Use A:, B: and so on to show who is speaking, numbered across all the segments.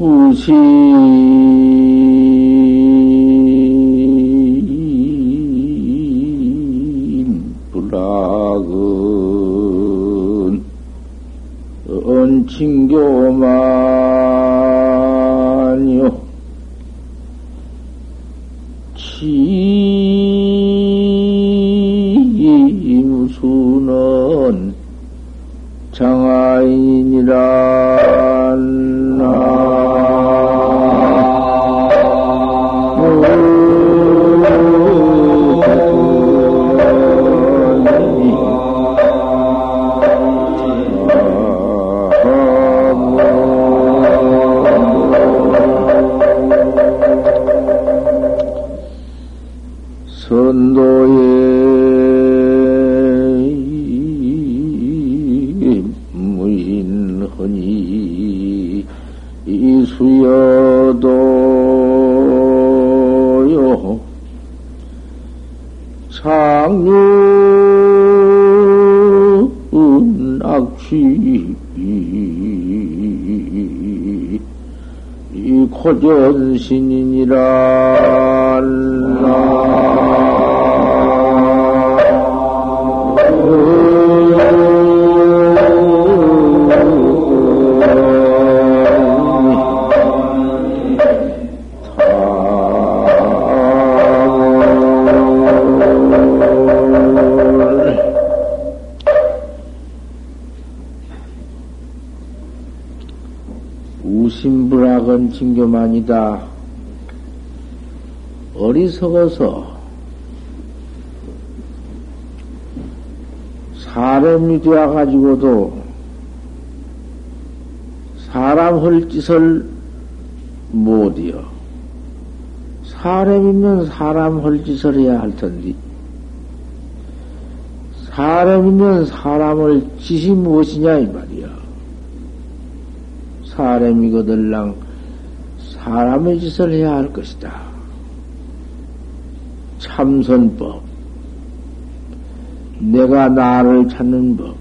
A: 우시 우심불악은 징교만이다. 어리석어서 사람이 되어가지고도 사람 할 짓을 못이여. 사람이면 사람 할 짓을 해야 할 텐데, 사람이면 사람을 짓이 무엇이냐, 이 말이야. 사람이거들랑 사람의 짓을 해야 할 것이다. 참선법. 내가 나를 찾는 법.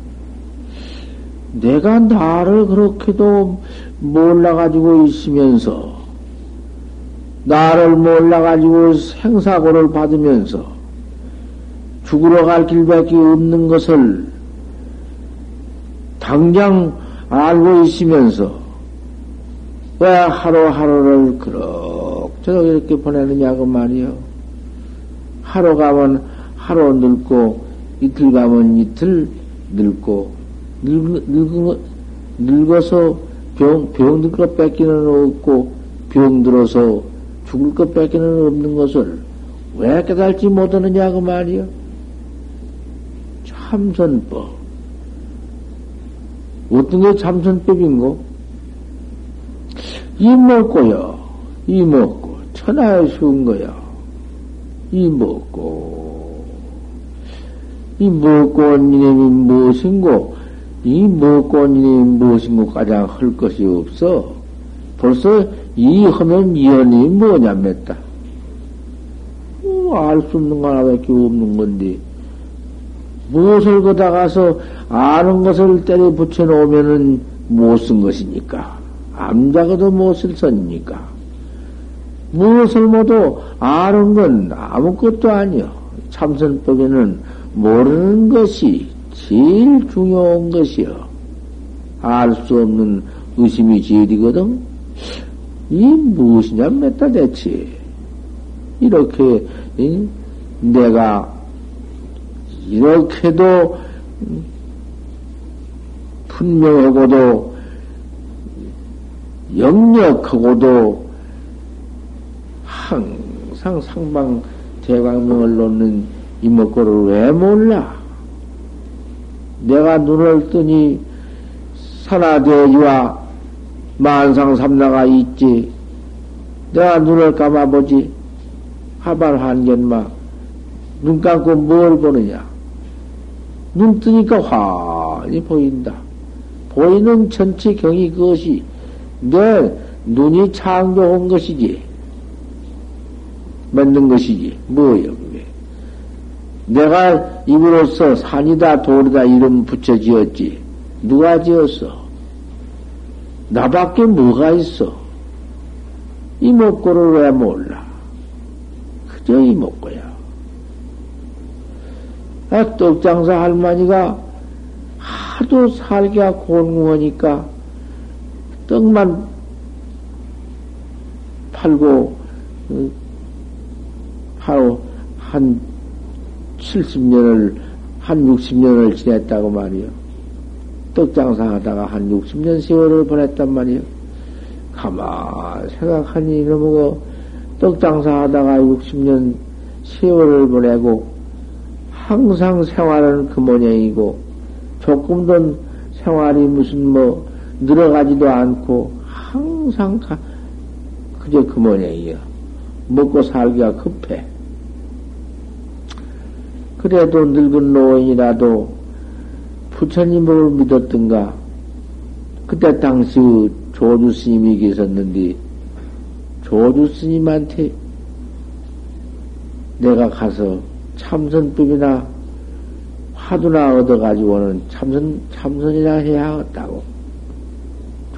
A: 내가 나를 그렇게도 몰라가지고 있으면서, 나를 몰라가지고 생사고를 받으면서, 죽으러 갈 길밖에 없는 것을 당장 알고 있으면서, 왜 하루하루를 그럭저럭 이렇게 보내느냐고 말이요. 하루 가면 하루 늙고, 이틀 가면 이틀 늙고, 늙, 늙, 늙어서 병, 병들 것 뺏기는 없고, 병 들어서 죽을 것 뺏기는 없는 것을 왜 깨달지 못하느냐고 말이요. 참선법. 어떤 게 참선법인고? 이 먹고요. 이 먹고. 천하에 쉬운 거야. 이 먹고. 이 먹고 온 이놈이 무엇인고? 이 먹고 온 이놈이 무엇인고 가장 할 것이 없어. 벌써 이 하면 이연이 뭐냐 맸다. 어, 알수 없는 거 하나밖에 없는 건데. 무엇을 거다가서 아는 것을 때려 붙여놓으면은 못 쓴 것이니까. 암자가도 무엇을 썼니까? 무엇을 모두 아는 건 아무것도 아니요. 참선법에는 모르는 것이 제일 중요한 것이요. 알 수 없는 의심이 제일이거든. 이 무엇이냐 맺다 대체. 이렇게 이? 내가 이렇게도 분명하고도 영력하고도 항상 상방 대광명을 놓는 이목구를 왜 몰라? 내가 눈을 뜨니 산하대지와 만상삼나가 있지. 내가 눈을 감아보지. 하발 한견마. 눈 감고 뭘 보느냐? 눈 뜨니까 환히 보인다. 보이는 전체 경이 그것이 내 눈이 창조한 것이지. 만든 것이지. 뭐여, 그게. 내가 입으로써 산이다, 돌이다 이름 붙여 지었지. 누가 지었어? 나밖에 뭐가 있어? 이목구를 왜 몰라? 그저 이목구야. 아, 떡장사 할머니가 하도 살기가 곤궁하니까 떡만 팔고 어, 바로 한 70년을 한 60년을 지냈다고 말이요. 떡장사 하다가 한 60년 세월을 보냈단 말이요. 가만 생각하니 이놈의 떡장사 하다가 60년 세월을 보내고 항상 생활은 그 모양이고 조금도 생활이 무슨 뭐 늘어가지도 않고 항상 가, 그저 그 모양이요. 먹고 살기가 급해. 그래도 늙은 노인이라도 부처님을 믿었던가. 그때 당시 조주 스님이 계셨는데, 조주 스님한테 내가 가서 참선법이나 화두나 얻어가지고는 참선, 참선이나 해야겠다고.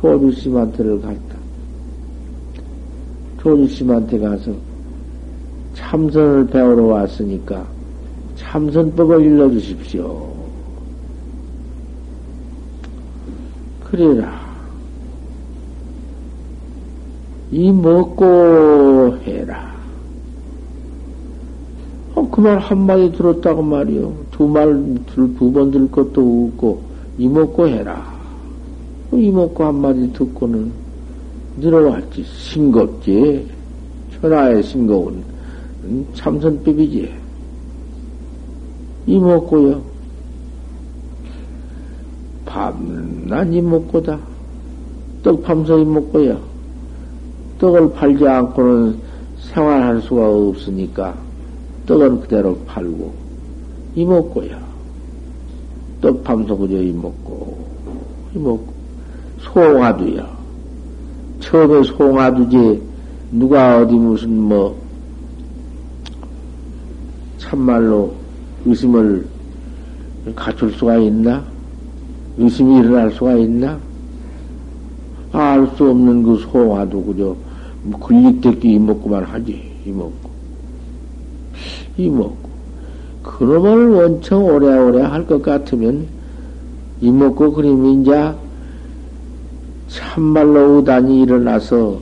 A: 조주 스님한테를 갔다. 조주 스님한테 가서 참선을 배우러 왔으니까 참선법을 일러주십시오. 그래라. 이 먹고 해라. 어, 그 말 한마디 들었다고 말이요. 두 말, 두 번 들 것도 없고, 이 먹고 해라. 어, 이 먹고 한마디 듣고는 늘어왔지. 싱겁지. 천하의 싱거운 참선법이지. 이먹고요. 밤낮 이먹고다. 떡 밤새 이먹고요. 떡을 팔지 않고는 생활할 수가 없으니까 떡은 그대로 팔고 이먹고요. 떡 밤새 그저 이먹고 이먹고 송화두요. 처음에 송화두지 누가 어디 무슨 뭐 참말로 의심을 갖출 수가 있나? 의심이 일어날 수가 있나? 알 수 없는 그 소화도 그저 뭐 근릭대기 이먹고만 하지, 이먹고. 이먹고. 그놈을 원청 오래오래 할 것 같으면 이먹고 그림이 이제 참말로 의단이 일어나서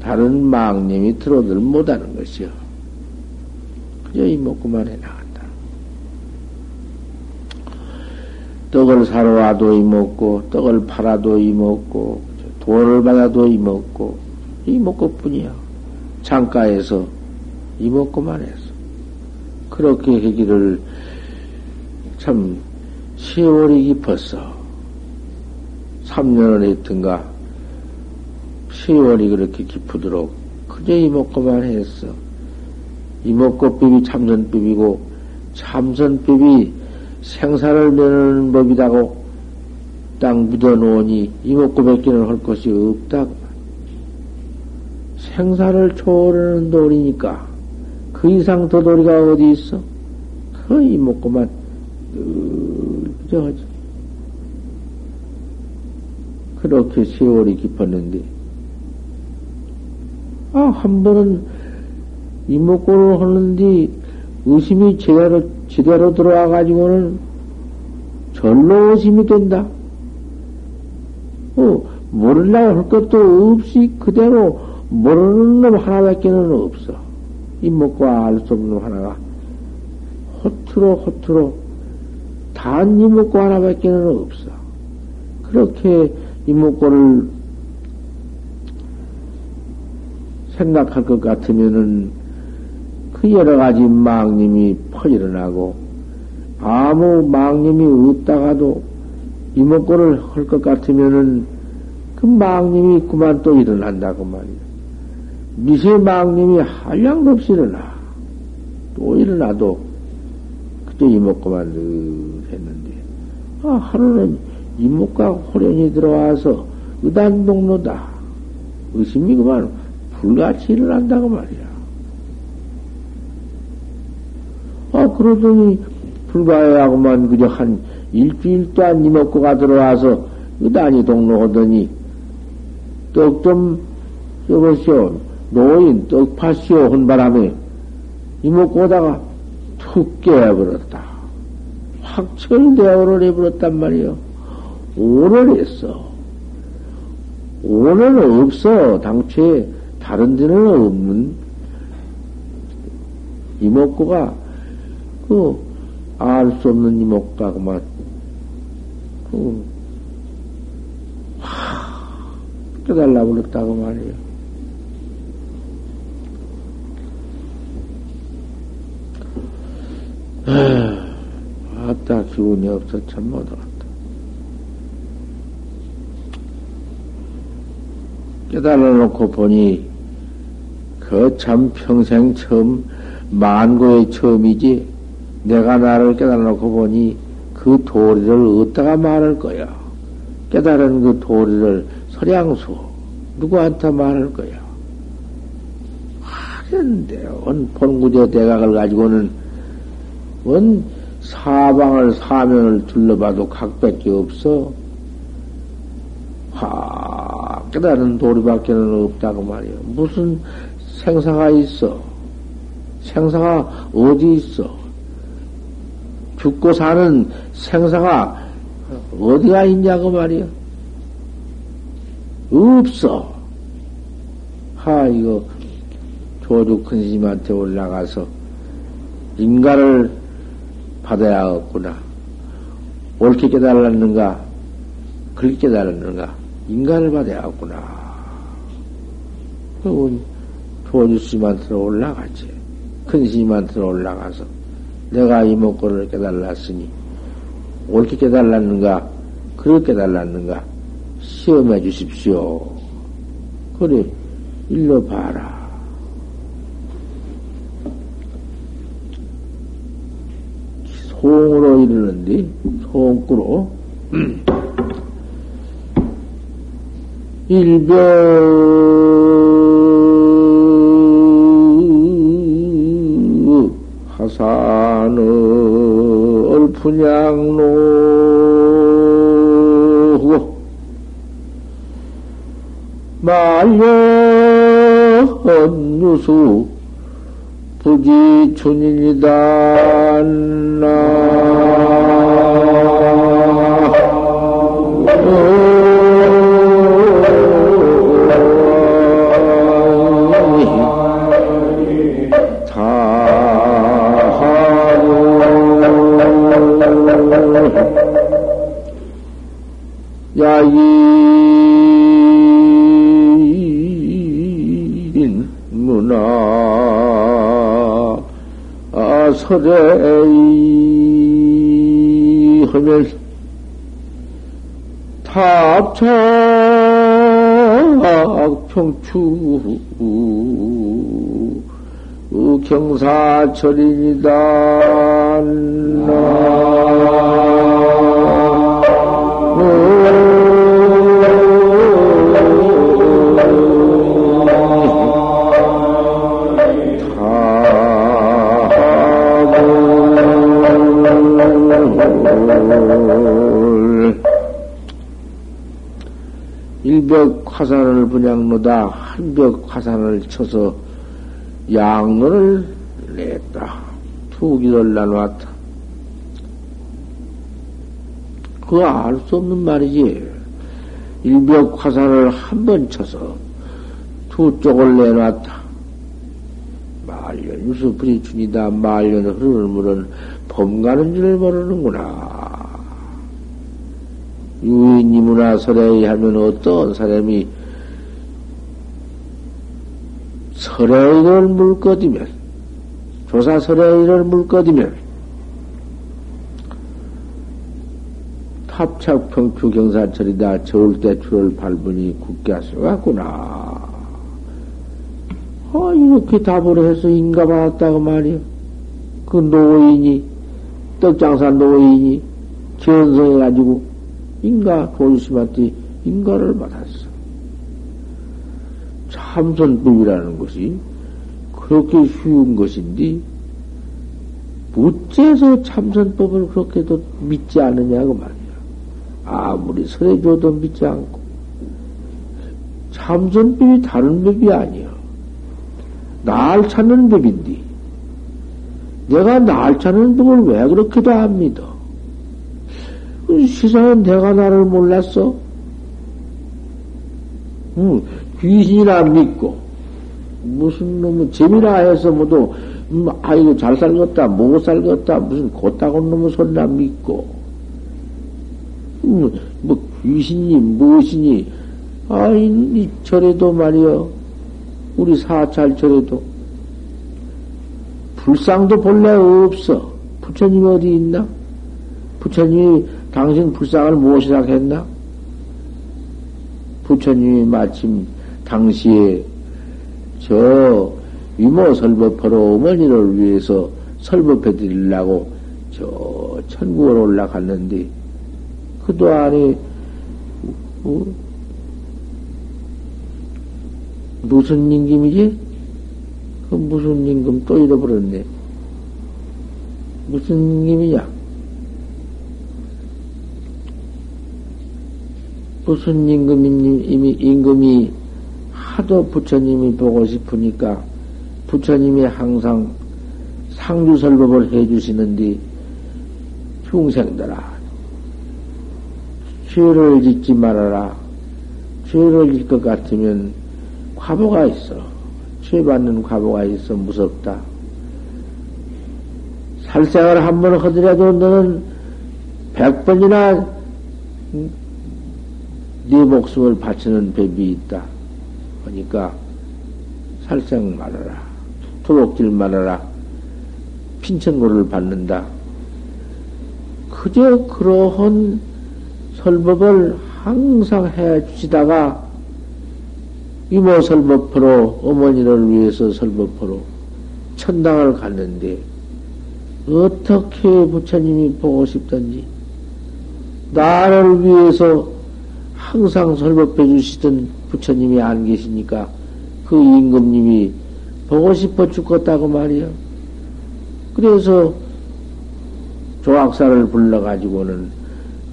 A: 다른 망님이 들어들 못하는 것이요. 그저 이먹고만 해나. 떡을 사러 와도 이먹고, 떡을 팔아도 이먹고, 돈을 받아도 이먹고, 이먹고 뿐이야. 창가에서 이먹고만 해서. 그렇게 하기를 참 세월이 깊었어. 3년을 했던가, 세월이 그렇게 깊도록 그저 이먹고만 했어. 이먹고법이 참선법이고, 참선법이 생사를 내는 법이다고 땅 묻어놓으니 이목구백기는 할 것이 없다고. 생사를 초월하는 도리니까 그 이상 더 도리가 어디 있어? 그 이목구만 그저 하지. 그렇게 세월이 깊었는데 아, 한 번은 이목구를 하는데 의심이 제대로 지대로 들어와 가지고는 절로 의심이 된다. 어, 모르려고 할 것도 없이 그대로 모르는 놈 하나밖에는 없어. 이목과 알 수 없는 놈 하나가 호트로 호트로 단 이목과 하나밖에는 없어. 그렇게 이목고를 생각할 것 같으면은 그 여러 가지 망님이 퍼일어나고 아무 망님이 없다가도 이목구를 할 것 같으면은 그 망님이 그만 또 일어난다고 말이야. 미세 망님이 한량도 없이 일어나. 또 일어나도 그때 이목구만 늘 했는데 아, 하루는 이목과 호련이 들어와서 의단동로다. 의심이 그만 불같이 일어난다고 말이야. 아, 그러더니, 불가해하고만 그저 한 일주일도 안 이먹고가 들어와서 의단이 동로하더니, 떡 좀 여보시오, 노인 떡파시오 한 바람에 이목고다가 툭 깨어버렸다. 확철대오를 해버렸단 말이요. 오를 했어. 오는 없어. 당초에 다른 데는 없는 이목구가 그 알 수 없는 이목구가 그만 그 깨달라 버렸다고 말이에요. 아따 기운이 없어 참 못하겠다. 깨달아 놓고 보니 그 참 평생 처음 만고의 처음이지 내가 나를 깨달아 놓고 보니 그 도리를 어디다가 말할 거야. 깨달은 그 도리를 서량수 누구한테 말할 거야. 하겠는데 원 본구제 대각을 가지고는 원 사방을 사면을 둘러봐도 각밖에 없어. 화 깨달은 도리밖에는 없다고 말이야. 무슨 생사가 있어? 생사가 어디 있어? 죽고 사는 생사가 어디가 있냐고 말이야. 없어. 하, 이거, 조주 큰 스님한테 올라가서 인가를 받아야겠구나. 옳게 깨달았는가? 그렇게 깨달았는가? 인가를 받아야겠구나. 그건 조주 스님한테 올라가지. 큰 스님한테 올라가서 내가 이목구를 깨달았으니 옳게 깨달았는가? 그렇게 깨달았는가? 시험해 주십시오. 그래, 일러 봐라. 소으로 이르는데, 소음구로. 일별. 하산을 얼푸냥로. 말년 유수 부지 춘인이다 야인 문화 아, 설레이 하면 탑착 평추 경사철이니다 일벽 화산을 분양노다 한 벽 화산을 쳐서 양론을 냈다. 투기를 나누었다. 그거 알 수 없는 말이지. 일벽 화산을 한 번 쳐서 두 쪽을 내놨다. 말년 유수 부리춘이다. 말년 흐르는 물은 범 가는 줄을 모르는구나. 유인이문화 설에 하면 어떤 사람이 설에 이를 물거디면, 조사 설에 이를 물거디면, 탑착평추 경사철이다. 저울 때 줄을 밟으니 굳게 하셔갔구나. 아, 이렇게 답을 해서 인가 받았다고 말이야. 그 노인이, 떡장사 노인이 견성해가지고 인가 도주심한테 인가를 받았어. 참선법이라는 것이 그렇게 쉬운 것인데, 무째서 참선법을 그렇게도 믿지 않느냐고 말이야. 아무리 설해줘도 믿지 않고, 참선법이 다른 법이 아니야. 날 찾는 법인데, 내가 날 찾는 법을 왜 그렇게도 안 믿어? 세상에 내가 나를 몰랐어? 응, 귀신이라 믿고, 무슨 놈의 재미라 해서 모두, 음, 아이고, 잘 살겠다, 못 살겠다, 무슨 곧다고 놈의 소리나 믿고, 음, 뭐, 귀신이, 무엇이니, 아이, 이 절에도 말이여, 우리 사찰 절에도, 불상도 본래 없어. 부처님이 어디 있나? 부처님이 당신 불상을 무엇이라 했나? 부처님이 마침 당시에 저 위모 설법하러 어머니를 위해서 설법해 드리려고 저 천국으로 올라갔는데 그동안에 어? 무슨 임금이지? 그 무슨 임금 또 잃어버렸네. 무슨 임금이냐? 무슨 임금이, 임금이 하도 부처님이 보고 싶으니까 부처님이 항상 상주설법을 해주시는데 중생들아 죄를 짓지 말아라. 죄를 짓 것 같으면 과보가 있어. 죄 받는 과보가 있어 무섭다. 살생을 한번 하더라도 너는 백 번이나 네 목숨을 바치는 법이 있다. 그러니까 살생 말아라. 도둑질 말아라. 핀천고를 받는다. 그저 그러한 설법을 항상 해 주시다가 이모 설법으로 어머니를 위해서 설법으로 천당을 갔는데 어떻게 부처님이 보고 싶던지 나를 위해서 항상 설법해 주시던 부처님이 안 계시니까 그 임금님이 보고 싶어 죽겠다고 말이야. 그래서 조학사를 불러가지고는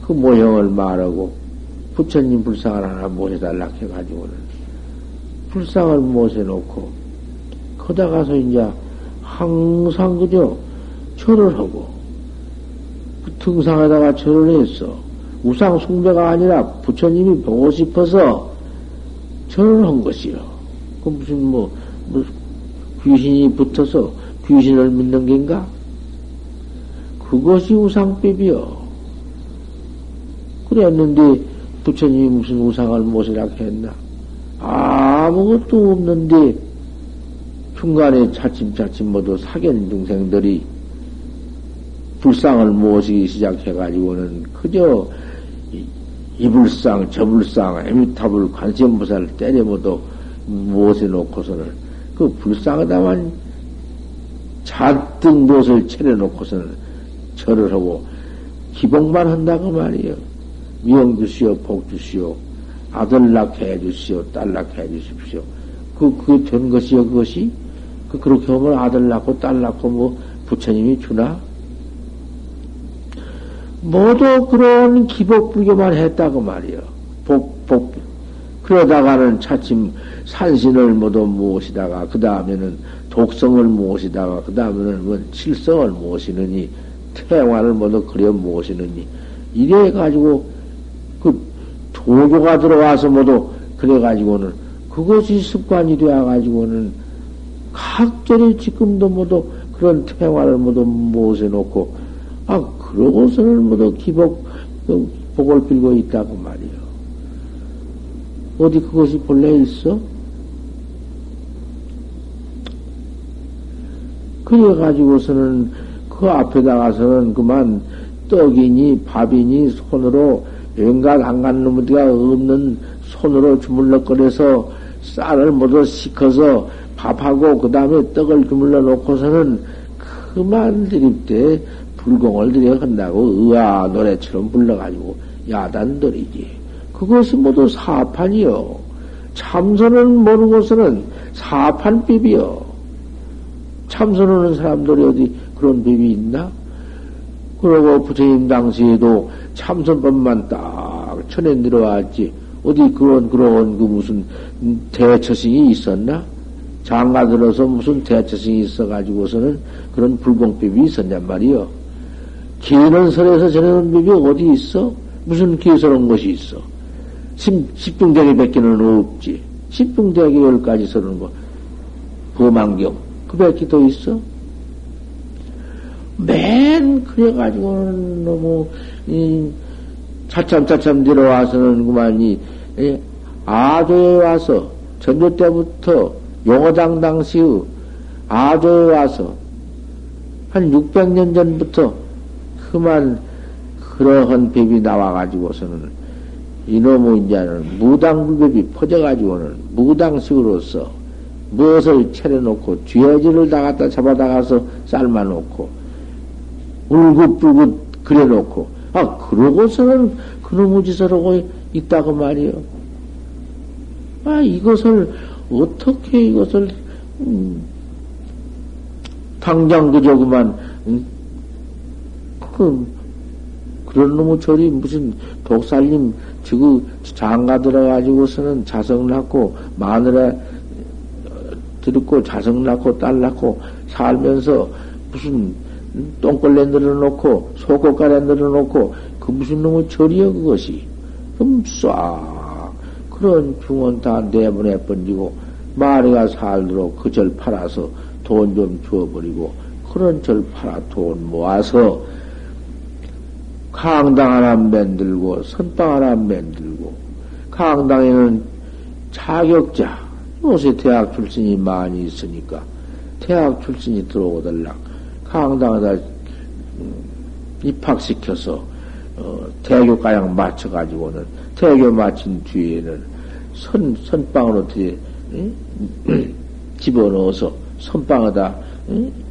A: 그 모형을 말하고 부처님 불상을 하나 모셔달라 해가지고는 불상을 모셔놓고 거다 가서 이제 항상 그저 절을 하고 그 등상에다가 절을 했어. 우상 숭배가 아니라 부처님이 보고 싶어서 절을 한 것이요. 그 무슨 뭐, 뭐 귀신이 붙어서 귀신을 믿는 겐가? 그것이 우상법이요. 그랬는데 부처님이 무슨 우상을 모시라 했나? 아무것도 없는데 중간에 차츰차츰 모두 사견 중생들이 불상을 모시기 시작해가지고는 그저 이불상, 저불상, 에미타불, 관세음보살을 때려보도 무엇에 놓고서는 그 불상에다만 잔뜩 무엇을 차려놓고서는 절을 하고 기복만 한다고 말이에요. 미영 주시오, 복 주시오, 아들 낳게 해주시오, 딸 낳게 해주십시오. 그, 그게 된 것이요, 그것이? 그, 그렇게 하면 아들 낳고 딸 낳고 뭐 부처님이 주나? 모두 그런 기복불교만 했다고 말이요. 복, 복. 그러다가는 차츰 산신을 모두 모시다가, 그 다음에는 독성을 모시다가, 그 다음에는 뭐 칠성을 모시느니, 태왕을 모두 그려 모시느니, 이래가지고 그 도교가 들어와서 모두 그래가지고는 그것이 습관이 되어가지고는 각절이 지금도 모두 그런 태화를 모두 모셔놓고 아 그러고서는 모두 기복 그 복을 빌고 있다고 말이요. 어디 그것이 본래 있어? 그래가지고서는 그 앞에다가서는 그만 떡이니 밥이니 손으로 연각 안간 놈들가 없는 손으로 주물럭거려서 쌀을 모두 식혀서 밥하고 그 다음에 떡을 주물러 놓고서는 그만 드립 때 불공을 들여 한다고 의아 노래처럼 불러가지고 야단들이지. 그것이 모두 사판이요. 참선은 모르고서는 사판비비요. 참선하는 사람들이 어디 그런 비비 있나? 그러고 부처님 당시에도 참선법만 딱 천에 들어왔지. 어디 그런, 그런 그 무슨 대처신이 있었나? 장가 들어서 무슨 대처신이 있어가지고서는 그런 불공법이 있었냔 말이요. 기는 설에서 전해놓은 법이 어디 있어? 무슨 기서로운 것이 있어? 십, 십중대기 밖에는 없지. 십중대기 열까지 서는 거. 범안경. 그또 있어? 맨 그래가지고는 너무, 이, 차참차참 들어와서는 그만 이, 이 아조에 와서, 전조 때부터 용어당 당시의 아조에 와서, 한 600년 전부터 그만 그러한 법이 나와가지고서는 이놈의 이제는 무당불법이 퍼져가지고는 무당식으로서 무엇을 차려놓고 쥐어지를 다 갖다 잡아다가서 삶아놓고 울긋불긋 그려놓고 아 그러고서는 그놈의 짓을 하고 있다고 말이요. 아 이것을 어떻게 이것을 음, 당장 그저 그만 음, 그 그런 놈의 절이 무슨 독살님 지구 장가 들어가지고서는 자성 낳고 마늘에 들고 자성 낳고 딸 낳고 살면서 무슨 똥걸레 늘어놓고 소고가래 늘어놓고 그 무슨 놈의 절이여 그것이? 그럼 싹 그런 중원 다 내보내 번지고 마리가 살도록 그 절 팔아서 돈 좀 주어버리고 그런 절 팔아 돈 모아서 강당 하나 만들고 선방 하나 만들고 강당에는 자격자 요새 대학 출신이 많이 있으니까 대학 출신이 들어오달라. 강당에다 음, 입학시켜서 어, 대교 가양 맞춰가지고는 대교 마친 뒤에는 선 선방으로 뒤에 집어넣어서 선방에다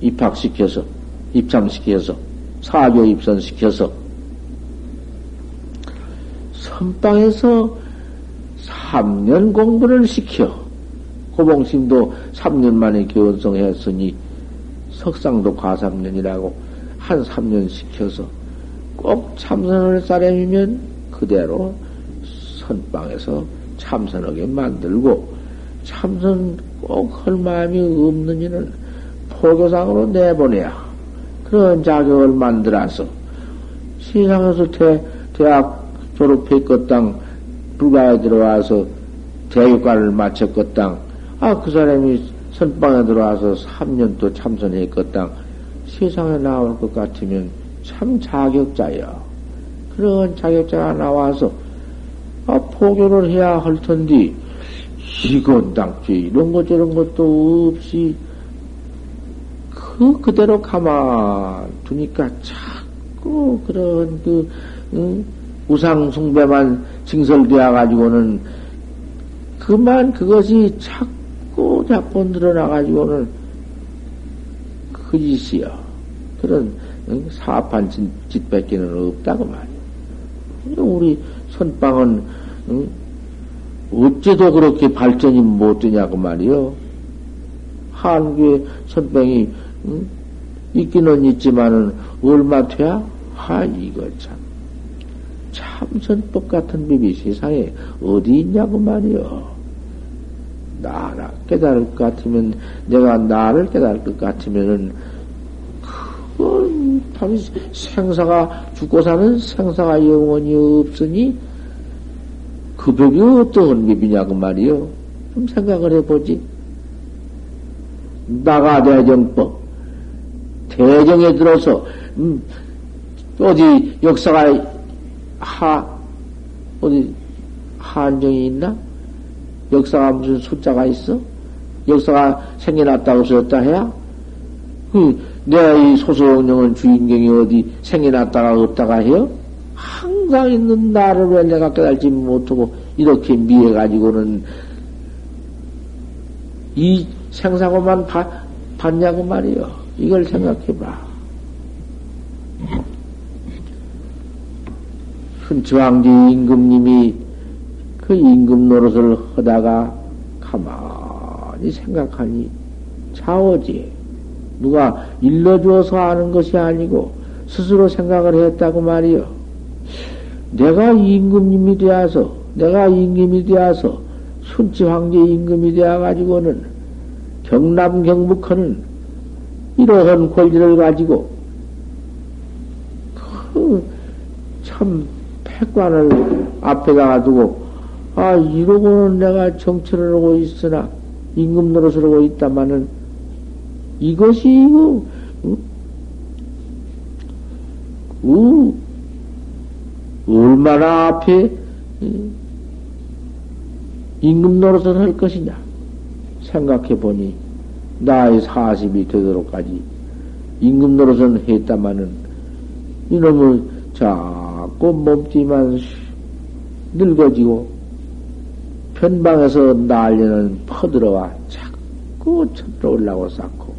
A: 입학시켜서 입장시켜서 사교 입선시켜서 선방에서 3년 공부를 시켜. 고봉심도 3년 만에 교원성했으니 석상도 과삼년이라고 한 3년 시켜서 꼭 참선을 사람이면 그대로 선방에서 참선하게 만들고 참선 꼭 할 마음이 없는 이는 포교상으로 내보내야 그런 자격을 만들어서 세상에서 대, 대학 졸업했거땅 불가에 들어와서 대교관을 마쳤거땅 아 그 사람이 선방에 들어와서 3년 또 참선했거땅 세상에 나올 것 같으면 참 자격자야. 그런 자격자가 나와서 아 포교를 해야 할 텐데 이건 당죄 이런 것 저런 것도 없이 그 그대로 가만 두니까 자꾸 그런 그 응? 우상 숭배만 징설되어 가지고는 그만 그것이 자꾸 자꾸 늘어나 가지고는 그 짓이요. 그런 사업한 짓밖에는 없다고 말이야. 우리 선방은 응? 어째도 그렇게 발전이 못 되냐고 말이요. 한국의 선방이 응? 있기는 있지만은 얼마 돼야? 하 이거 참. 참선법 같은 법이 세상에 어디 있냐고 말이요. 나라 깨달을 것 같으면, 내가 나를 깨달을 것 같으면은, 그건 답이 생사가, 죽고 사는 생사가 영원히 없으니, 그 법이 어떤 법이냐고 말이요. 좀 생각을 해보지. 나가 대정법. 대정에 들어서, 음, 어디 역사가 하, 어디, 한정이 있나? 역사가 무슨 숫자가 있어? 역사가 생겨났다 없어졌다 해야? 그, 내이 소소영령은 주인공이 어디 생겨났다가 없다가 해요? 항상 있는 나를 왜 내가 깨달지 못하고 이렇게 미해가지고는 이 생사고만 봐, 봤냐고 말이요. 이걸 생각해봐. 큰 저항지 임금님이 그 임금 노릇을 하다가 가만히 생각하니 차오지. 누가 일러주어서 하는 것이 아니고 스스로 생각을 했다고 말이요. 내가 임금님이 되어서 내가 임금이 되어서 순치 황제 임금이 되어가지고는 경남 경북하는 이러한 권리를 가지고 그 참 패관을 앞에다가 두고 아 이러고는 내가 정치를 하고 있으나 임금 노릇을 하고 있다마는 이것이 이거 어? 얼마나 앞에 임금 노릇을 할 것이냐 생각해 보니 나이 40이 되도록까지 임금 노릇은 했다마는 이놈을 자 꾸 몸띠만 늙어지고 편방에서 날려는 퍼들어와 자꾸 쳐들어올라고 쌓고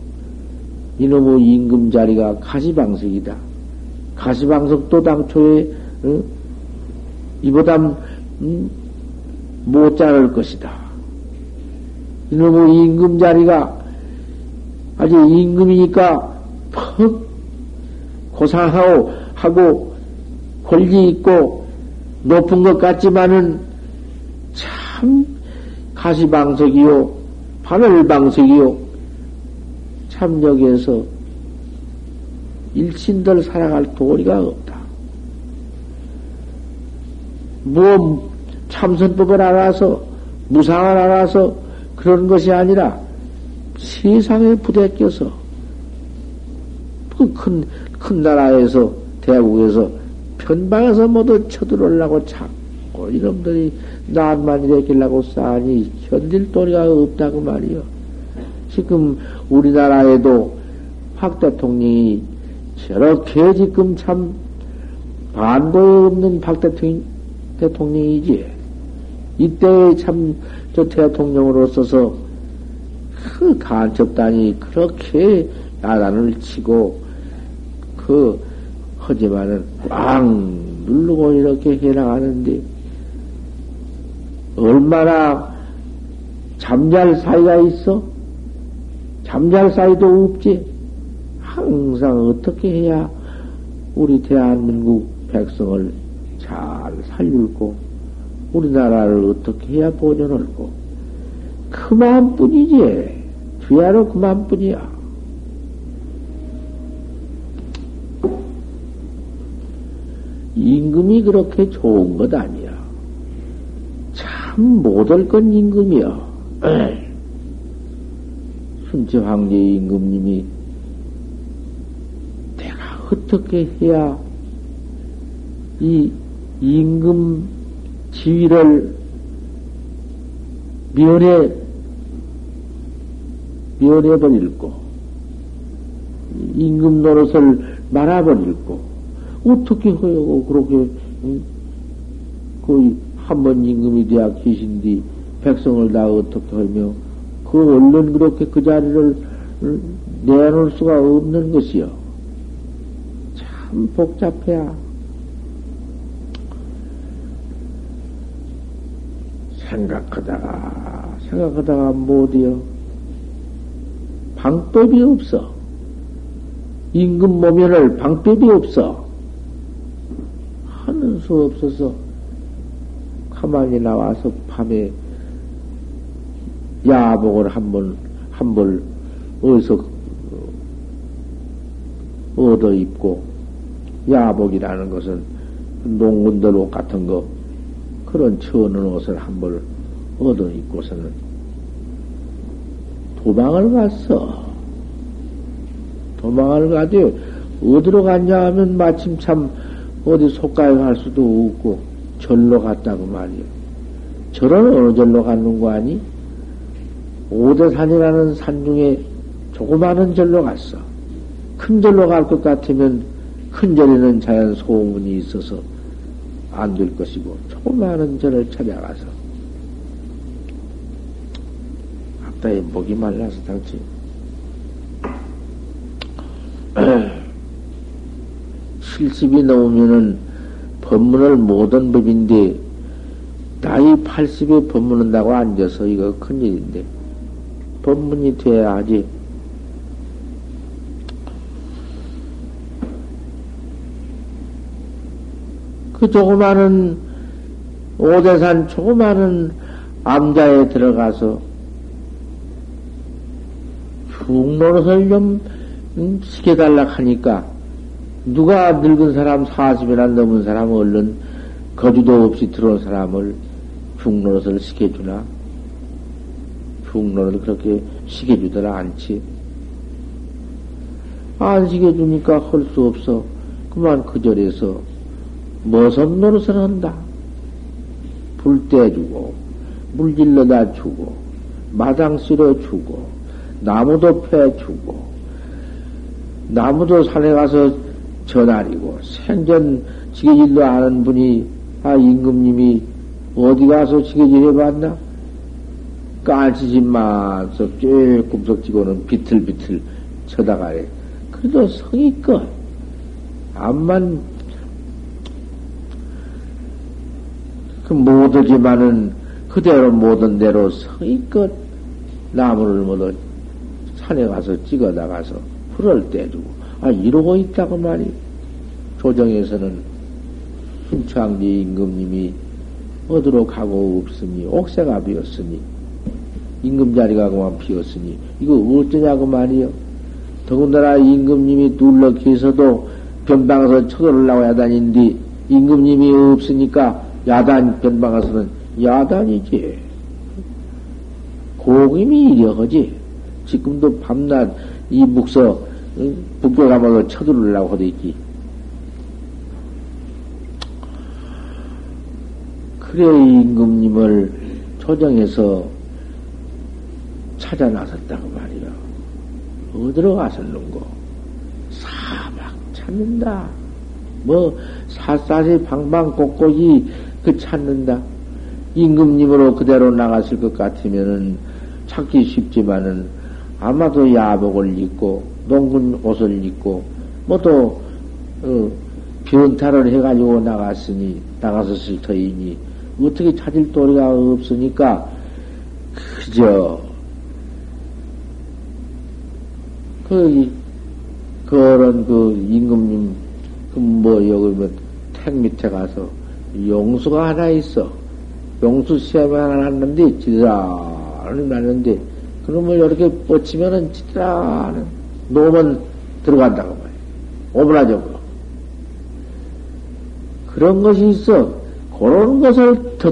A: 이놈의 임금 자리가 가시방석이다. 가시방석도 당초에 어? 이보다 음, 못 자랄 것이다. 이놈의 임금 자리가 아직 임금이니까 퍽 고상하고 하고 권리 있고 높은 것 같지만은 참 가시방석이요 바늘방석이요 참 여기에서 일신들 살아갈 도리가 없다. 뭐 참선법을 알아서 무상을 알아서 그런 것이 아니라 세상에 부대껴서 그큰큰 나라에서 대국에서 편방에서 모두 쳐들어오려고 자꾸 이놈들이 나만 일으키려고 싸니 견딜 도리가 없다고 말이요. 지금 우리나라에도 확 대통령이 저렇게 지금 참 반도에 없는 박 대통령, 대통령이지. 이때 참 저 대통령으로서서 그 간첩단이 그렇게 야단을 치고 그 하지만은 꽉 누르고 이렇게 해나가는데 얼마나 잠잘 사이가 있어? 잠잘 사이도 없지. 항상 어떻게 해야 우리 대한민국 백성을 잘 살리고 우리나라를 어떻게 해야 보존할고 그만뿐이지 뒤야로 그만뿐이야. 임금이 그렇게 좋은 것 아니야. 참 못할 건 임금이야. 순치 황제 임금님이 어떻게 해야 이 임금 지위를 면해, 면해버릴고, 임금 노릇을 말아버릴고, 어떻게 허여고 그렇게, 그, 한번 임금이 되어 계신 뒤, 백성을 다 어떻게 하며, 그 얼른 그렇게 그 자리를 내놓을 수가 없는 것이요. 참 복잡해야. 생각하다가, 생각하다가 못이요. 방법이 없어. 임금 모면을 방법이 없어. 하는 수 없어서 가만히 나와서 밤에 야복을 한번, 한벌 어디서 얻어 입고 야복이라는 것은 농군들 옷 같은 거, 그런 처는 옷을 한벌 얻어 입고서는 도망을 갔어. 도망을 가되, 어디로 갔냐 하면 마침 참 어디 속가에 갈 수도 없고, 절로 갔다고 말이야. 절은 어느 절로 갔는 거 아니? 오대산이라는 산 중에 조그마한 절로 갔어. 큰 절로 갈 것 같으면 큰 절에는 자연 소문이 있어서 안 될 것이고, 조그마한 절을 찾아가서, 앞다에 목이 말라서 당치, 실습이 넘으면은 법문을 못한 법인데, 나이 80에 법문한다고 앉아서 이거 큰일인데, 법문이 돼야지. 그 조그마한 오대산 조그마한 암자에 들어가서 쭉 노릇을 좀 음, 시켜달라 하니까 누가 늙은 사람 40이나 넘은 사람 얼른 거주도 없이 들어온 사람을 중노릇을 시켜주나? 중노릇을 그렇게 시켜주더라 않지. 안 시켜주니까 할 수 없어. 그만 그 절에서 머선 노릇을 한다. 불 떼주고, 물질러다 주고, 마당 쓸어 주고, 나무도 패 주고, 나무도 산에 가서 전하리고, 생전 지게질도 아는 분이, 아, 임금님이 어디 가서 지게질 해봤나? 깔치지마서 쬐끔석 지고는 비틀비틀 쳐다가래. 그래도 성의껏, 암만, 그 못하지만은 그대로 못한 대로 성의껏 나무를 모두 산에 가서 찍어 나가서 풀을 떼주고, 아, 이러고 있다고 말이. 조정에서는 순창리 임금님이 어디로 가고 없으니, 옥새가 비었으니, 임금 자리가 그만 비었으니, 이거 어쩌냐고 말이요. 더군다나 임금님이 둘러 계서도 변방에서 쳐들으려고 야단인데, 임금님이 없으니까 야단, 변방에서는 야단이지. 고임이 이려하지. 지금도 밤낮 이 묵서, 북교 가면서 쳐들으려고 하도 있지. 그래, 임금님을 조정해서 찾아 나섰다고 말이야. 어디로 가셨는고? 사막 찾는다. 뭐, 사사시 방방 곳곳이 그 찾는다. 임금님으로 그대로 나갔을 것 같으면은 찾기 쉽지만은 아마도 야복을 입고 농군 옷을 입고 뭐또 어, 변탈을 해가지고 나갔으니 나가서을 터이니 어떻게 찾을 도리가 없으니까 그저 그 그런 그 임금님 그 뭐 여기 뭐택 밑에 가서 용수가 하나 있어. 용수 시험이 하나 났는데 지라는 났는데 그러면 이렇게 뻗치면은 지라는 놓으면 들어간다고 말이야 오므라적으로 그런 것이 있어 그런 것을 더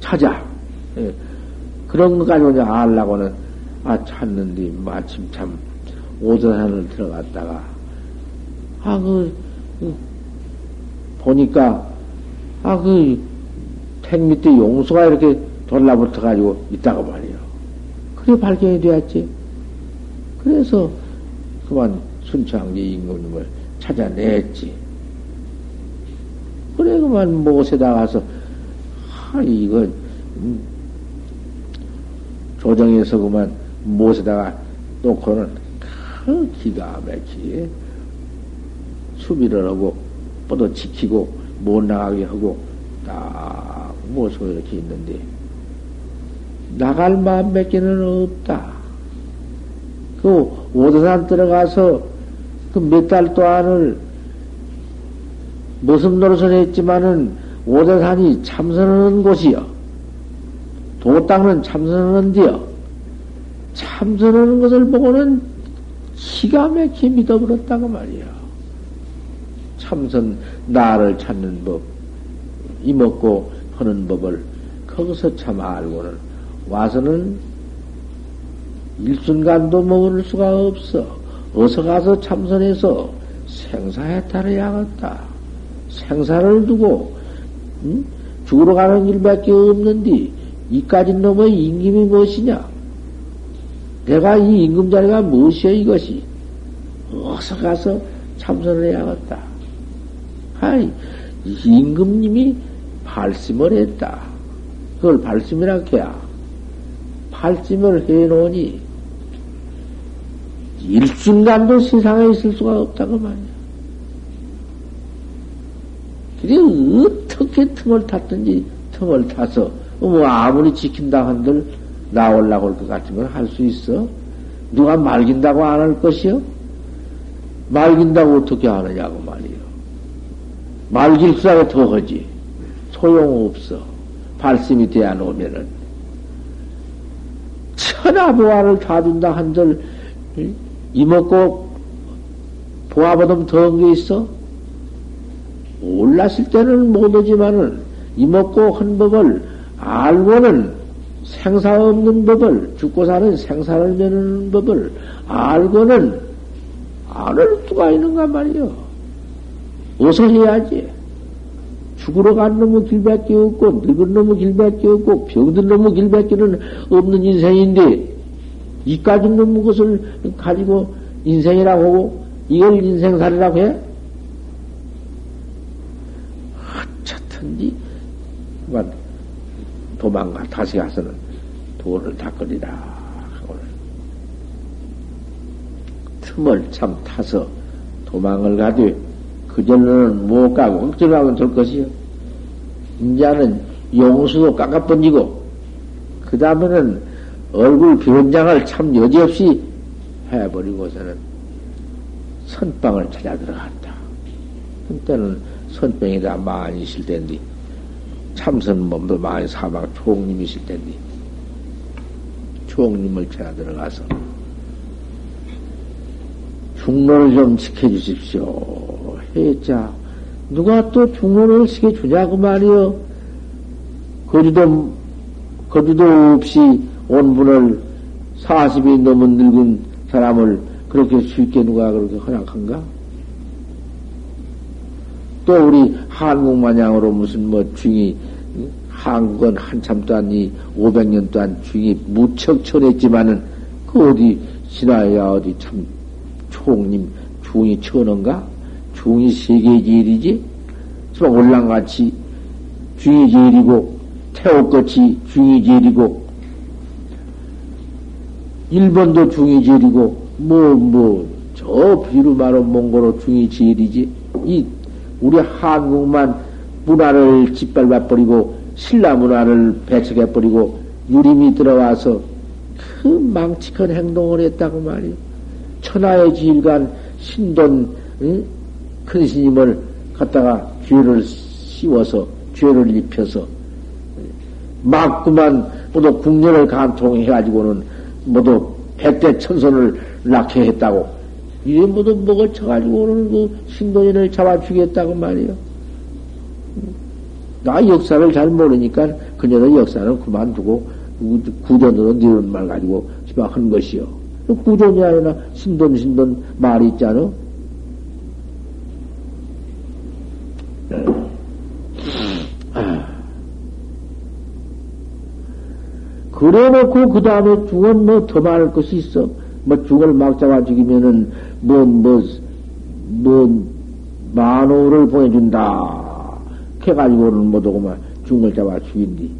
A: 찾아. 예. 그런 것 가지고 이제 알라고는, 아, 찾는데, 마침 참, 오전산을 들어갔다가, 아, 그, 그, 보니까, 아, 그, 택 밑에 용수가 이렇게 돌라붙어 가지고 있다고 말이요. 그래 발견이 되었지. 그래서, 그만 순창리 임금님을 찾아냈지. 그래, 그만 못에다 가서, 하, 이거, 음, 조정에서 그만 못에다가 놓고는 그 기가 막히게 수비를 하고, 뻗어 지키고, 못 나가게 하고, 딱 모습을 이렇게 있는데, 나갈 마음 몇 개는 없다. 그 오대산 들어가서 그 몇 달 동안을 무슨 노릇을 했지만은 오대산이 참선하는 곳이요. 도땅은 참선하는 데요. 참선하는 것을 보고는 기가 막히 믿어버렸다고 말이야. 참선, 나를 찾는 법, 이먹고 하는 법을 거기서 참 알고는 와서는 일순간도 먹을 수가 없어. 어서 가서 참선해서 생사해탈해야겠다. 생사를 두고 응? 죽으러 가는 일밖에 없는데 이까지 놈의 임금이 무엇이냐? 내가 이 임금 자리가 무엇이여 이것이? 어서 가서 참선을 해야겠다. 아이, 임금님이 발심을 했다. 그걸 발심이라 해야. 발심을 해놓으니 일순간도 세상에 있을 수가 없다고 말이야. 그게 어떻게 틈을 탔든지 틈을 타서 뭐 아무리 지킨다 한들 나올라고 할 것 같으면 할수 있어? 누가 말긴다고 안 할 것이요? 말긴다고 어떻게 하느냐고 말이요. 말길 수라도 더 하지. 소용없어. 발심이 되어 놓으면은 천하 보화를 다 준다 한들 이먹고 보아보다 더한 게 있어? 올랐을 때는 못 오지만은 이먹고 한 법을 알고는 생사 없는 법을 죽고 사는 생사를 me는 법을 알고는 안을 수가 있는가 말이요. 어서 해야지. 죽으러 간 놈의 길밖에 없고, 늙은 놈의 길밖에 없고, 병든 놈의 길밖에는 없는 인생인데, 이까지 놈의 것을 가지고 인생이라고 하고, 이걸 인생살이라고 해? 어차든지, 도망가, 다시 가서는 돈을 닦으리라. 하고는. 틈을 참 타서 도망을 가되, 그전에는 못 가고, 억지로 가면 될 것이요. 이제는 용수도 깎아번지고, 그 다음에는 얼굴 변장을 참 여지없이 해버리고서는 선방을 찾아 들어갔다. 그때는 선병이 다 많이 있을 텐데, 참선 몸도 많이 사망 총님이실 텐데, 총님을 찾아 들어가서, 중로를 좀 지켜주십시오. 했자, 누가 또 중로를 지켜주냐고 말이요. 거주도, 거주도 없이 온 분을 40이 넘은 늙은 사람을 그렇게 쉽게 누가 그렇게 허락한가? 또 우리 한국 마냥으로 무슨 뭐 중이 한국은 한참 동안 이 500년 동안 중이 무척 천했지만은 그 어디 신화야 어디 참 총님 중이 천원가? 중이 세계 제일이지? 올랑같이 중이 제일이고 태옥같이 중이 제일이고 일본도 중이 제일이고 뭐, 뭐, 저 비루마로 몽고로 중이 제일이지. 이, 우리 한국만 문화를 짓밟아 버리고, 신라 문화를 배척해 버리고, 유림이 들어와서 그 망치큰 행동을 했다고 말이요. 천하의 지일간 신돈, 응? 큰 스님을 갖다가 죄를 씌워서, 죄를 입혀서, 막 그만 모두 국년을 간통해가지고는 모두 백대 천손을 낳게 했다고. 이래 모두 먹을 쳐가지고는 그 신도인을 잡아 주겠다고 말이요. 나 역사를 잘 모르니까 그녀의 역사는 그만두고 구전으로 이런 말 가지고 지금 한 것이요. 구전이 아니라 신돈 신돈 말이 있잖아. 그래 놓고 그 다음에 중은 뭐 더 말할 것이 있어. 뭐 중을 막 잡아 죽이면은 뭐, 뭐, 뭐, 만호를 보내준다. 해가지고는 못오고만 중을 잡아 죽인디.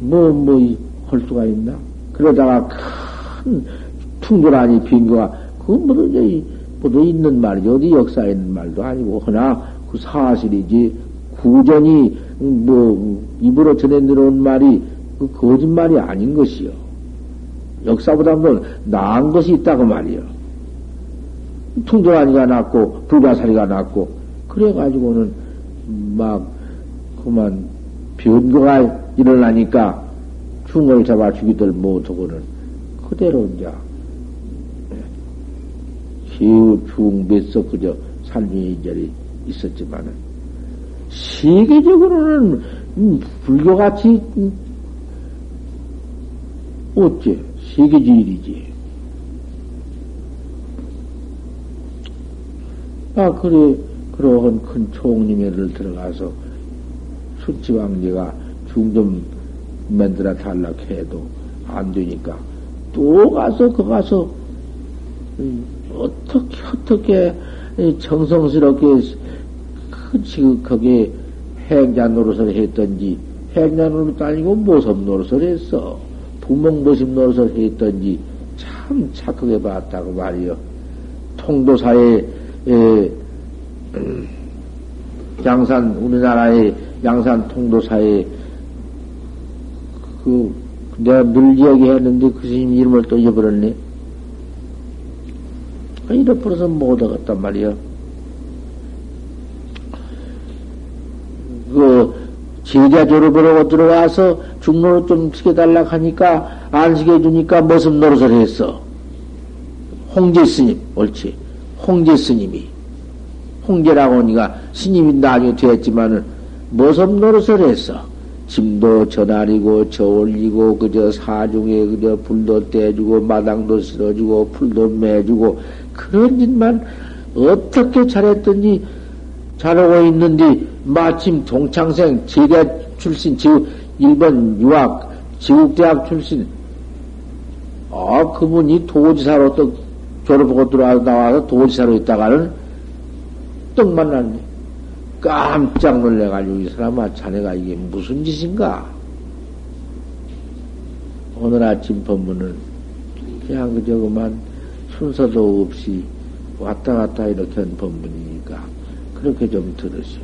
A: 뭐, 뭐, 할 수가 있나? 그러다가 큰 퉁돌아니 빈 거가, 그건 뭐, 이제, 뭐도 있는 말이지. 어디 역사에 있는 말도 아니고, 허나 그 사실이지. 구전이, 뭐, 입으로 전해 들어온 말이 그 거짓말이 아닌 것이요. 역사보다도 나은 것이 있다고 말이요. 퉁돌아니가 났고, 불가사리가 났고, 그래가지고는 막, 그만 변거가 일어나니까 중을 잡아 죽이들 못하고는 그대로 이제, 시우 중뱃석 그저 살인절이 있었지만은, 세계적으로는 불교같이, 어째? 세계지일이지. 아, 그래, 그러한 큰 총림회를 들어가서 수치왕제가 중좀 만들어 달라 해도 안 되니까 또 가서, 그 가서, 어떻게, 어떻게 정성스럽게 그, 거기에 행자 노릇을 했던지, 행자 노릇도 아니고 모섭 노릇을 했어. 부몽보심 노릇을 했던지 참 착하게 봤다고 말이요. 통도사의 에, 음, 양산 우리나라의 양산 통도사의 그 내가 늘 이야기했는데 그 스님 이름을 또 잊어버렸네. 아, 잃어버려서 못 얻었단 말이야. 그 제자 졸업을 하고 들어와서 중로를 좀 시켜달라 하니까 안 시켜주니까 머슴 노릇을 했어. 홍제 스님, 옳지. 홍제 스님이. 홍제라고 하니까 스님이 나중에 되었지만은 머슴 노릇을 했어. 짐도 저날이고 저올리고 그저 사중에 그저 불도 떼주고 마당도 쓸어주고 풀도 매주고 그런 짓만 어떻게 잘했던지 잘하고 있는데 마침 동창생 제대 출신 지국 일본 유학 지국대학 출신 아 그분이 도지사로 또 졸업하고 들어와서 나와서 도지사로 있다가는 떡 만났네. 깜짝 놀래가지고 이 사람아 자네가 이게 무슨 짓인가? 오늘 아침 법문은 그냥 그저 그만 순서도 없이 왔다 갔다 이렇게 한 법문이니까 그렇게 좀 들으시오.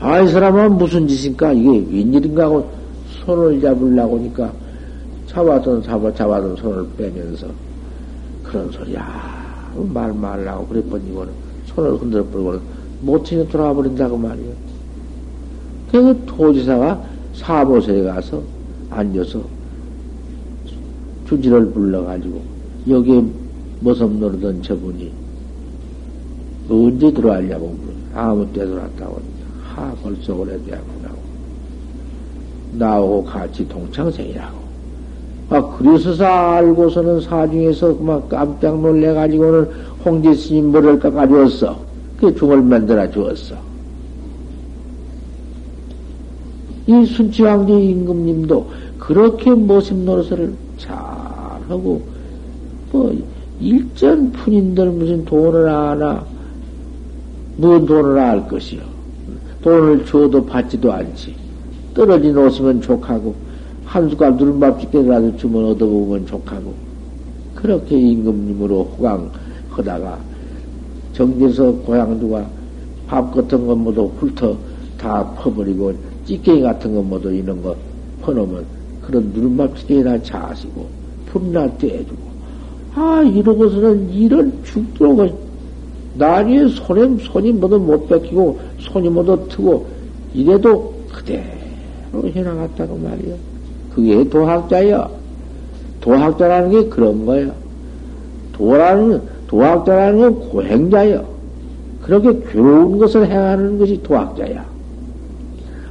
A: 아, 이 사람은 무슨 짓인가? 이게 웬일인가 하고 손을 잡으려고 하니까 잡아던, 잡아, 잡아던 손을 빼면서 그런 소리야. 말 말라고 그랬더니 이거는 손을 흔들어 버리고는 못치게 돌아와 버린다고 말이야. 그 도지사가 사보소에 가서 앉아서 주지를 불러가지고 여기에 머슴 노르던 저분이 언제 들어왔냐고 아무 때 들어왔다고 하 벌써 오래되었구나고 나하고 같이 동창생이라고. 아 그래서 알고서는 사중에서 막 깜짝 놀래가지고는 홍지 스님 머리를 깎아주었어. 그 중을 만들어 주었어. 이 순치왕제 임금님도 그렇게 모습 노릇을 잘하고 뭐 일전 푼인들 무슨 돈을 아나 무슨 돈을 알 것이요. 돈을 줘도 받지도 않지. 떨어진 옷이면 족하고, 한 숟갈 누른밥집게라도 주면 얻어보면 족하고, 그렇게 임금님으로 호강하다가, 정제서 고향 두가 밥 같은 것 모두 훑어 다 퍼버리고, 찌개기 같은 것 모두 이런 거 퍼놓으면, 그런 누른밥집게나 자시고, 풀이나 떼주고, 아, 이러고서는 이런 죽도록 나중에 손에, 손이 모두 못 뺏기고, 손이 모두 트고, 이래도 그대로 해나갔다고 말이야. 그게 도학자야. 도학자라는 게 그런 거야. 도라는, 도학자라는 건 고행자야. 그렇게 괴로운 것을 행하는 것이 도학자야.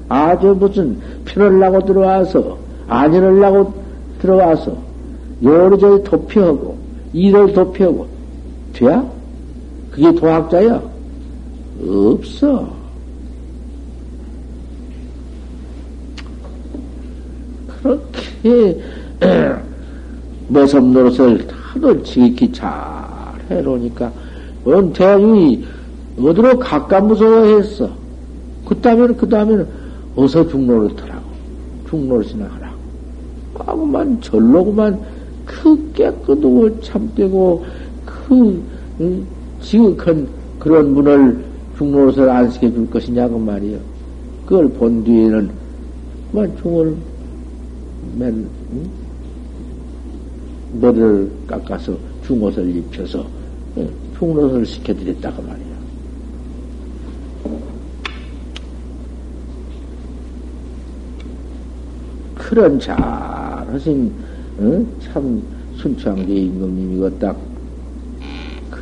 A: 아주 무슨 편을 나고 들어와서, 안연을 나고 들어와서, 여러 저리 도피하고, 일을 도피하고, 돼야? 그게 도학자야? 없어. 그렇게 머섬 노릇을 하도 지극히 잘 해놓으니까 원 대중이 어디로 가까 무서워했어. 그 다음에는 그 다음에는 어서 중로를 타라고 중로를 하라고 하고만 절로구만 그 깨끗하고 참되고 그 응? 지극한 그런 문을 중로릇을 안시켜 줄 것이냐고 말이요. 그걸 본 뒤에는 그만 중을 맨 응? 머리를 깎아서 중옷을 입혀서 예, 중로릇을 시켜드렸다고 말이야. 그런 잘하신 응? 참 순창제 임금님이고 딱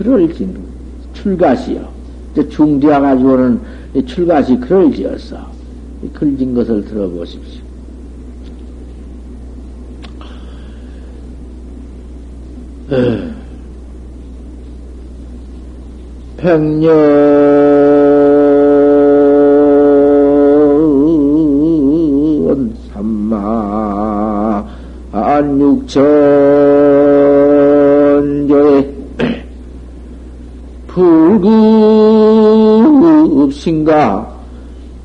A: 그럴 진 출가시요. 중대와 가지고는 출가시 글을 지었어. 글진 것을 들어보십시오. 백년 삼마 안육천 신가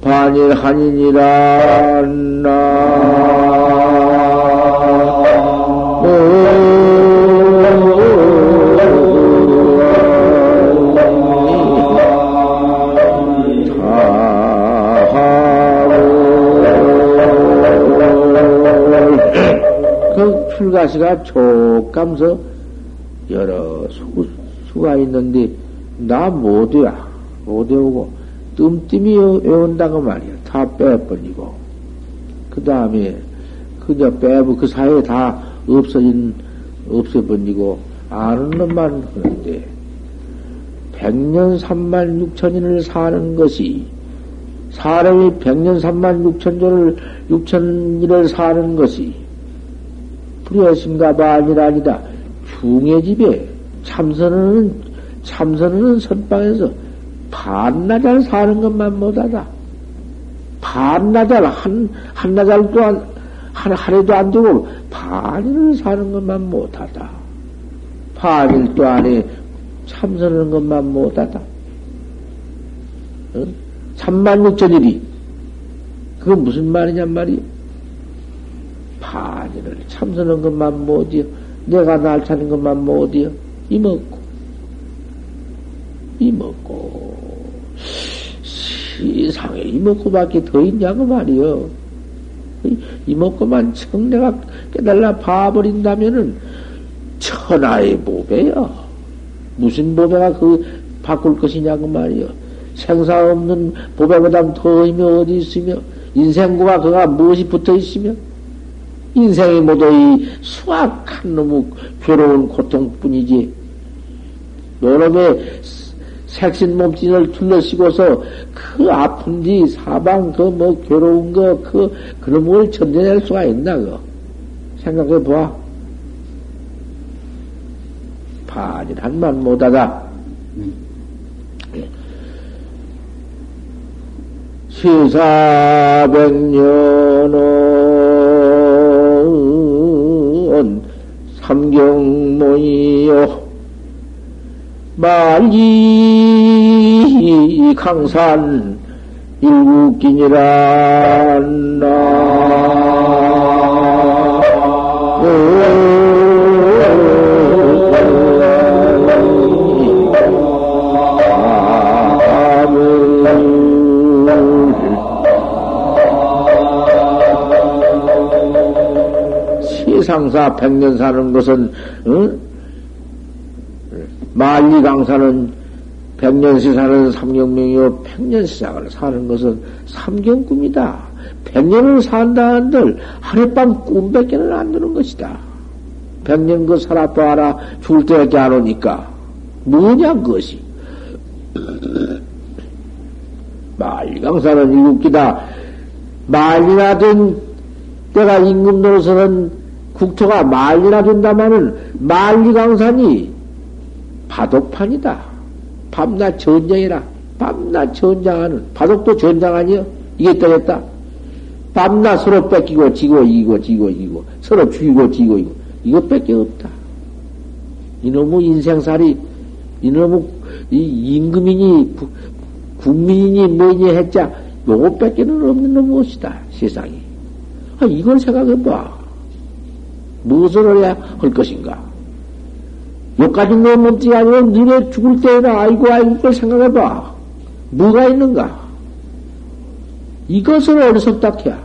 A: 반일한이니라 나그 출가시가 촉감서 여러 수, 수가 있는데 나 못이야. 못 외우고, 뜸뜸이 외운다고 말이야. 다 빼버리고. 그 다음에, 그저 빼고 그 사이에 다 없어진, 없어버리고, 아는 놈만 하는데, 백년 삼만 육천인을 사는 것이, 사람이 백년 삼만 육천조를, 육천일을 사는 것이, 불여신가 반이라니다. 중의 집에 참선은, 참선은 선방에서 반나절 사는 것만 못하다. 반나절, 한, 한나절도 안, 한 하루도 안 되고, 반일을 사는 것만 못하다. 반일도 안에 참선하는 것만 못하다. 응? 3만 6천일이. 그건 무슨 말이냔 말이요? 반일을 참선하는 것만 못이요. 내가 날 찾는 것만 못이요. 이먹고. 이먹고. 세상에 이먹고밖에 더 있냐고 말이요. 이먹고만 청 내가 깨달라 봐버린다면은 천하의 보배야. 무슨 보배가 그 바꿀 것이냐고 말이요. 생사 없는 보배보다 더 의미 어디 있으며 인생과 그가 무엇이 붙어 있으며 인생이 모두 이 수악한 놈의 괴로운 고통뿐이지. 너놈의 색신 몸짓을 둘러쓰고서 그 아픈 뒤 사방 그 뭐 괴로운 거 그 그런 걸 견뎌낼 수가 있나 그 생각해 봐. 반일 한만 못하다. 시사백년은 삼경모이요 말기 강산 일국기니라 세상사 백년 사는 것은 응? 만리 강사는 백년시 사는 삼경명이요. 백년시장을 사는 것은 삼경꿈이다. 백년을 산다 한들 하룻밤 꿈밖에는 안 드는 것이다. 백년 그 살아봐라 죽을 때밖에 안 오니까. 뭐냐 그것이. 만리 강사는 일국기다. 만리나 된 때가 임금 노릇은 국토가 만리나 된다마는 만리 강산이 바둑판이다. 밤낮 전쟁이라. 밤낮 전장하는. 바둑도 전장 아니여? 이겼다, 겠다. 밤낮 서로 뺏기고, 지고, 이기고, 지고, 이기고. 서로 죽이고, 지고, 이기고. 이것밖에 없다. 이놈의 인생살이, 이놈의 이 임금이니, 국민이니, 뭐니 했자, 요것밖에는 없는 놈 무엇이다, 세상이. 아, 이걸 생각해봐. 무엇을 해야 할 것인가? 여기까지 내 몸뚱이 아니고 너네 죽을 때에는 아이고 아이고 그걸 생각해봐. 뭐가 있는가? 이것은 어리석다 캐야.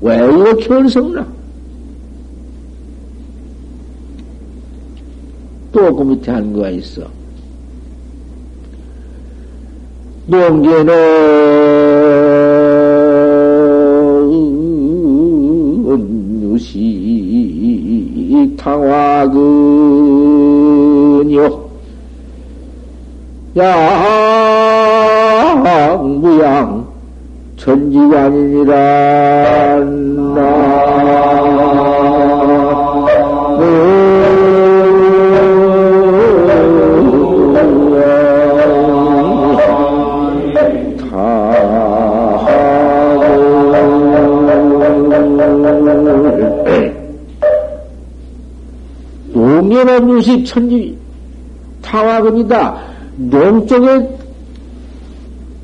A: 왜 이렇게 어리석나? 또 그 밑에 하는 거가 있어. 농계는 유식 탕화그 양무양 천지관이니라 용계는 유식 천지 타화근이다. 농쪽에,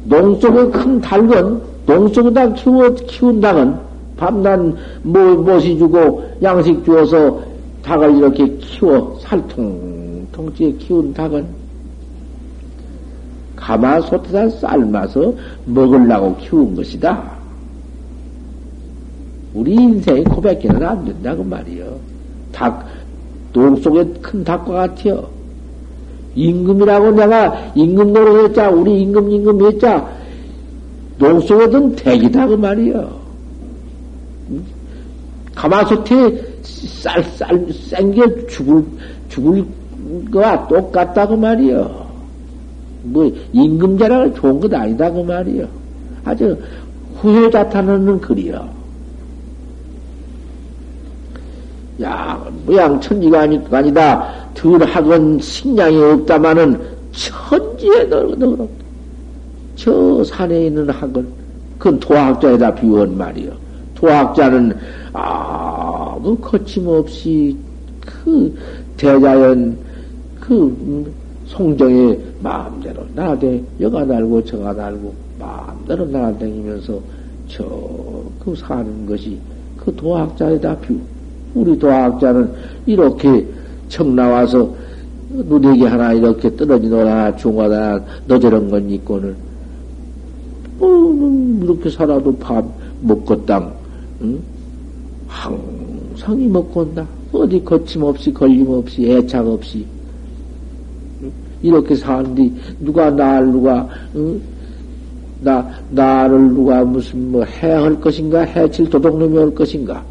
A: 농쪽에 큰 닭은, 농쪽에다 키워, 키운 닭은, 밤낮 뭐, 못이 주고, 양식 주어서 닭을 이렇게 키워, 살통통찌에 키운 닭은, 가마솥에다 삶아서 먹으려고 키운 것이다. 우리 인생이 고백기는 안 된다고 말이요. 닭, 농 속에 큰 닭과 같아요. 임금이라고 내가 임금 노릇했자, 우리 임금, 임금 했자, 농 속에든 대기다 그 말이여. 가마솥에 쌀쌀 생겨 죽을 죽을 거와 똑같다 그 말이여. 뭐 임금 자랑을 좋은 것 아니다 그 말이여. 아주 후회자탄하는 글이여. 야, 모양 천지가 아니, 아니다. 덜 학은 식량이 없다마는 천지에 너그럽다. 저 산에 있는 학은, 그건 도학자에다 비운 말이요. 도학자는 아무 거침없이 그 대자연 그 송정의 마음대로 나대 여가 날고 저가 날고 마음대로 날아다니면서 저 그 사는 것이 그 도학자에다 비우. 우리 도학자는 이렇게 청 나와서 누대기 하나 이렇게 떨어지노라 중하다 너 저런 건 있고는 뭐 이렇게 살아도 밥 먹고 땅 응? 항상 이 먹고 온다. 어디 거침없이 걸림없이 애착 없이. 이렇게 사는데 누가 나를 누가 응? 나 나를 누가 무슨 뭐 해할 것인가? 해칠 도둑놈이 올 것인가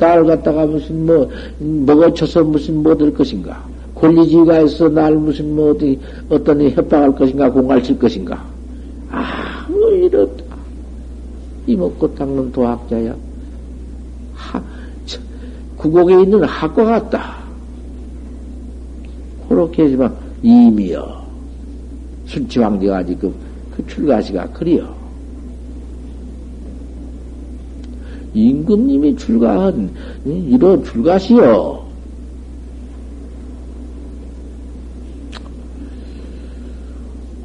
A: 딸 갖다가 무슨 뭐, 먹어쳐서 무슨 뭐 될 것인가? 권리지가 있어 날 무슨 뭐 어디, 어떤 협박할 것인가? 공갈 칠 것인가? 아무 일 없다. 이먹고 닦는 도학자야. 하, 구곡에 있는 학과 같다. 그렇게 하지만 이미여. 순치왕대가 지금 그 출가시가 그리여. 임금님이 출가한 이런 출가시여.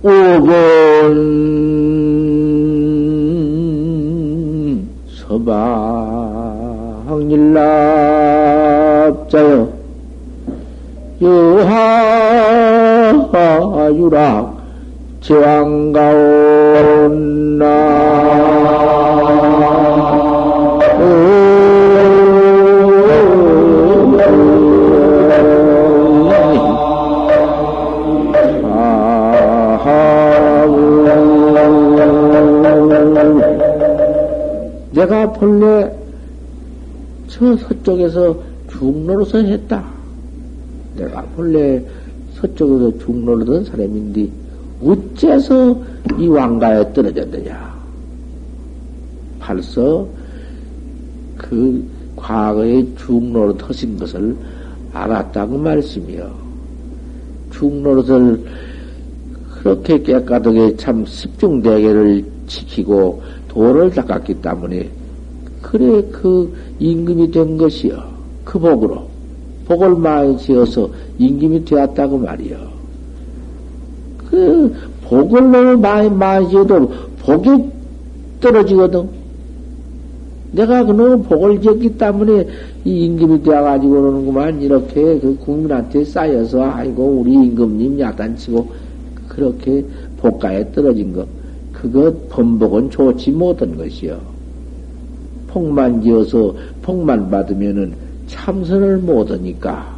A: 오건 서방일납자여 여하유라 제왕가온나 내가 본래 저 서쪽에서 중로로서 했다. 내가 본래 서쪽에서 중로로던 사람인데 어째서 이 왕가에 떨어졌느냐? 벌써 그 과거의 중로로 터신 것을 알았다고 말씀이요. 중로릇을 그렇게 깨끗하게 참 습중대계를 지키고 도를 닦았기 때문에 그래 그 임금이 된 것이요. 그 복으로 복을 많이 지어서 임금이 되었다고 말이요. 그 복을 너무 많이 많이 지어도 복이 떨어지거든. 내가 그놈 복을 지었기 때문에 이 임금이 되어가지고 그러는구만 이렇게 그 국민한테 쌓여서 아이고 우리 임금님 야단치고 그렇게 복가에 떨어진 것 그것 번복은 좋지 못한 것이요. 복만 지어서 복만 받으면은 참선을 못하니까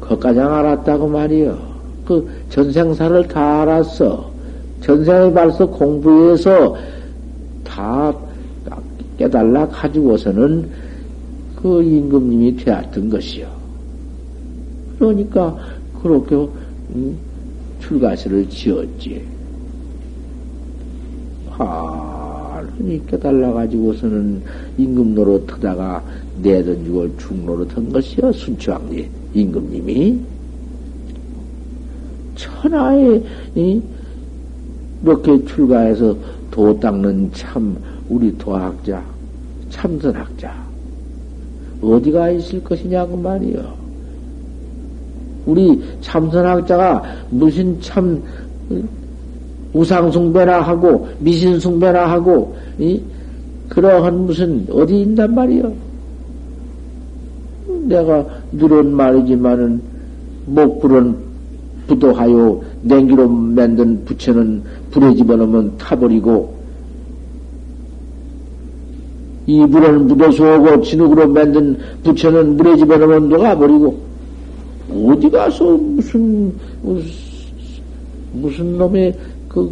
A: 그까장 알았다고 말이요. 그 전생사를 다 알았어. 전생에 벌써 공부해서 다 깨달라 가지고서는 그 임금님이 되었던 것이요. 그러니까 그렇게 음, 출가시를 지었지. 환히 깨달라 가지고서는 임금 노릇하다가 내던지고 중노릇한 것이요. 순추왕리 임금님이 천하에 이렇게 출가해서 도 닦는 참 우리 도학자, 참선학자 어디가 있을 것이냐고 말이요. 우리 참선학자가 무슨 참 우상숭배나 하고 미신숭배나 하고 이? 그러한 무슨 어디 있단 말이요. 내가 늘은 말이지만은 목불은 부도하여 냉기로 만든 부처는 불에 집어넣으면 타버리고 이불은 묻어 쏘고 진흙으로 만든 부처는 물에 집어넣으면 녹아버리고 어디 가서 무슨 무슨 놈의 그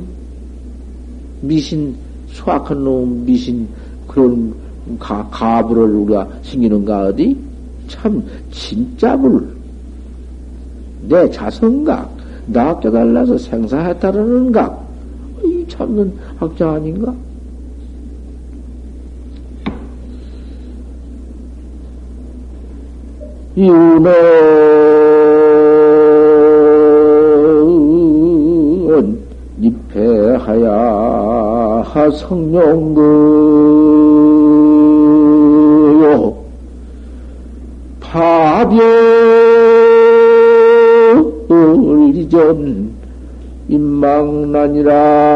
A: 미신, 수악한 놈 미신, 그런 가, 가부를 우리가 신기는가 어디? 참, 진짜 불. 내 자성각, 나 깨달라서 생사했다라는 각. 이 참는 학자 아닌가? 유는 입회하야 성룡거요 파별이전 임망난이란